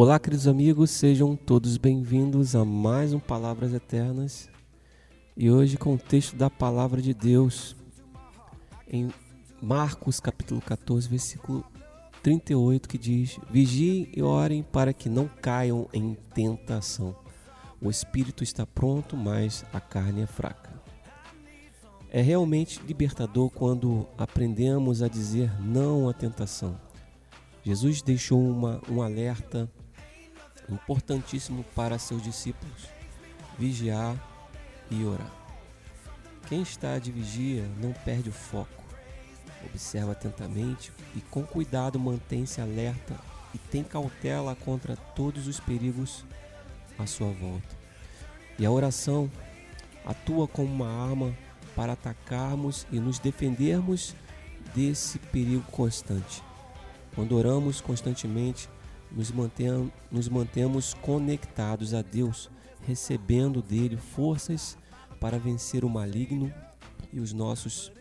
Olá, queridos amigos, sejam todos bem-vindos a mais um Palavras Eternas e hoje com o texto da Palavra de Deus em Marcos, capítulo 14, versículo 38, que diz: Vigiem e orem para que não caiam em tentação. O espírito está pronto, mas a carne é fraca. É realmente libertador quando aprendemos a dizer não à tentação. Jesus deixou uma, um alerta importantíssimo para seus discípulos: vigiar e orar. Quem está de vigia não perde o foco. Observa atentamente e com cuidado mantém-se alerta e tem cautela contra todos os perigos à sua volta. E a oração atua como uma arma para atacarmos e nos defendermos desse perigo constante. Quando oramos constantemente, nos, mantemos, nos mantemos conectados a Deus, recebendo dele forças para vencer o maligno e os nossos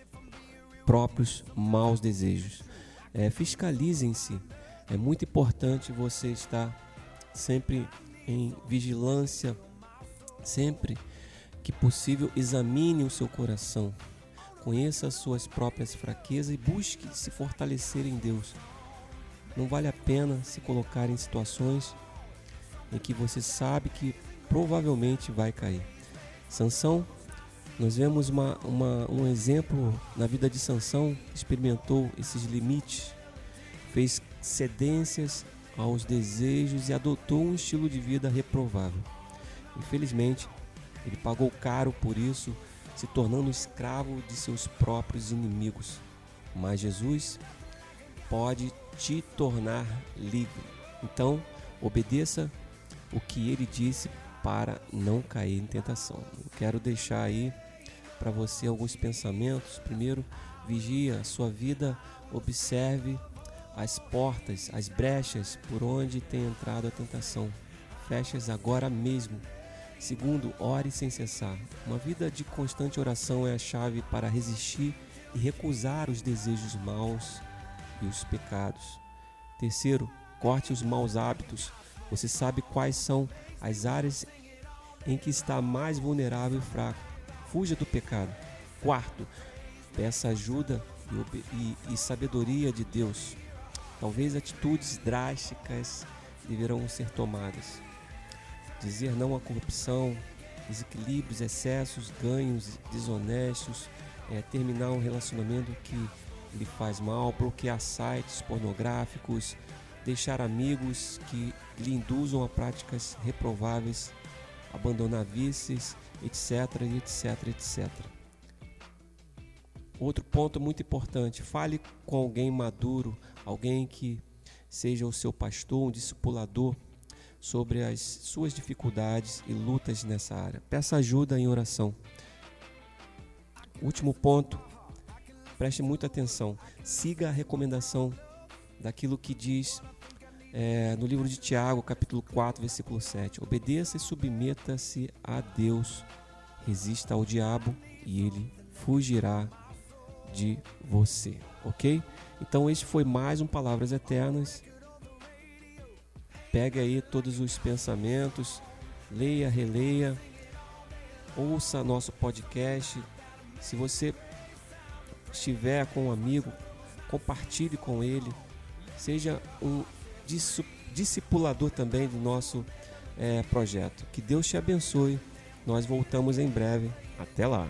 próprios maus desejos. É, Fiscalizem-se. É muito importante você estar sempre em vigilância, sempre que possível, examine o seu coração, conheça as suas próprias fraquezas e busque se fortalecer em Deus. Não vale a pena se colocar em situações em que você sabe que provavelmente vai cair. Sansão, nós vemos uma, uma, um exemplo na vida de Sansão, experimentou esses limites, fez cedências aos desejos e adotou um estilo de vida reprovável. Infelizmente, ele pagou caro por isso, se tornando escravo de seus próprios inimigos. Mas Jesus pode te tornar livre. Então, obedeça o que ele disse para não cair em tentação. Eu quero deixar aí para você alguns pensamentos. Primeiro, vigia a sua vida, observe as portas, as brechas por onde tem entrado a tentação. Feche-as agora mesmo. Segundo, ore sem cessar. Uma vida de constante oração é a chave para resistir e recusar os desejos maus e os pecados. Terceiro, corte os maus hábitos. Você sabe quais são as áreas em que está mais vulnerável e fraco. Fuja do pecado. Quarto, peça ajuda e, e, e sabedoria de Deus. Talvez atitudes drásticas deverão ser tomadas. Dizer não à corrupção, desequilíbrios, excessos, ganhos desonestos, é, terminar um relacionamento que lhe faz mal, bloquear sites pornográficos, deixar amigos que lhe induzam a práticas reprováveis, abandonar vícios, etc, etc, etc. Outro ponto muito importante, fale com alguém maduro, alguém que seja o seu pastor, um discipulador, sobre as suas dificuldades e lutas nessa área. Peça ajuda em oração. Último ponto, Preste muita atenção. Siga a recomendação daquilo que diz é, no livro de Tiago, capítulo 4, versículo 7. Obedeça e submeta-se a Deus. Resista ao diabo e ele fugirá de você. Ok? Então, este foi mais um Palavras Eternas. Pegue aí todos os pensamentos, leia, releia, ouça nosso podcast. Se você estiver com um amigo, compartilhe com ele. Seja um discipulador também do nosso é, projeto. Que Deus te abençoe. Nós voltamos em breve. Até lá.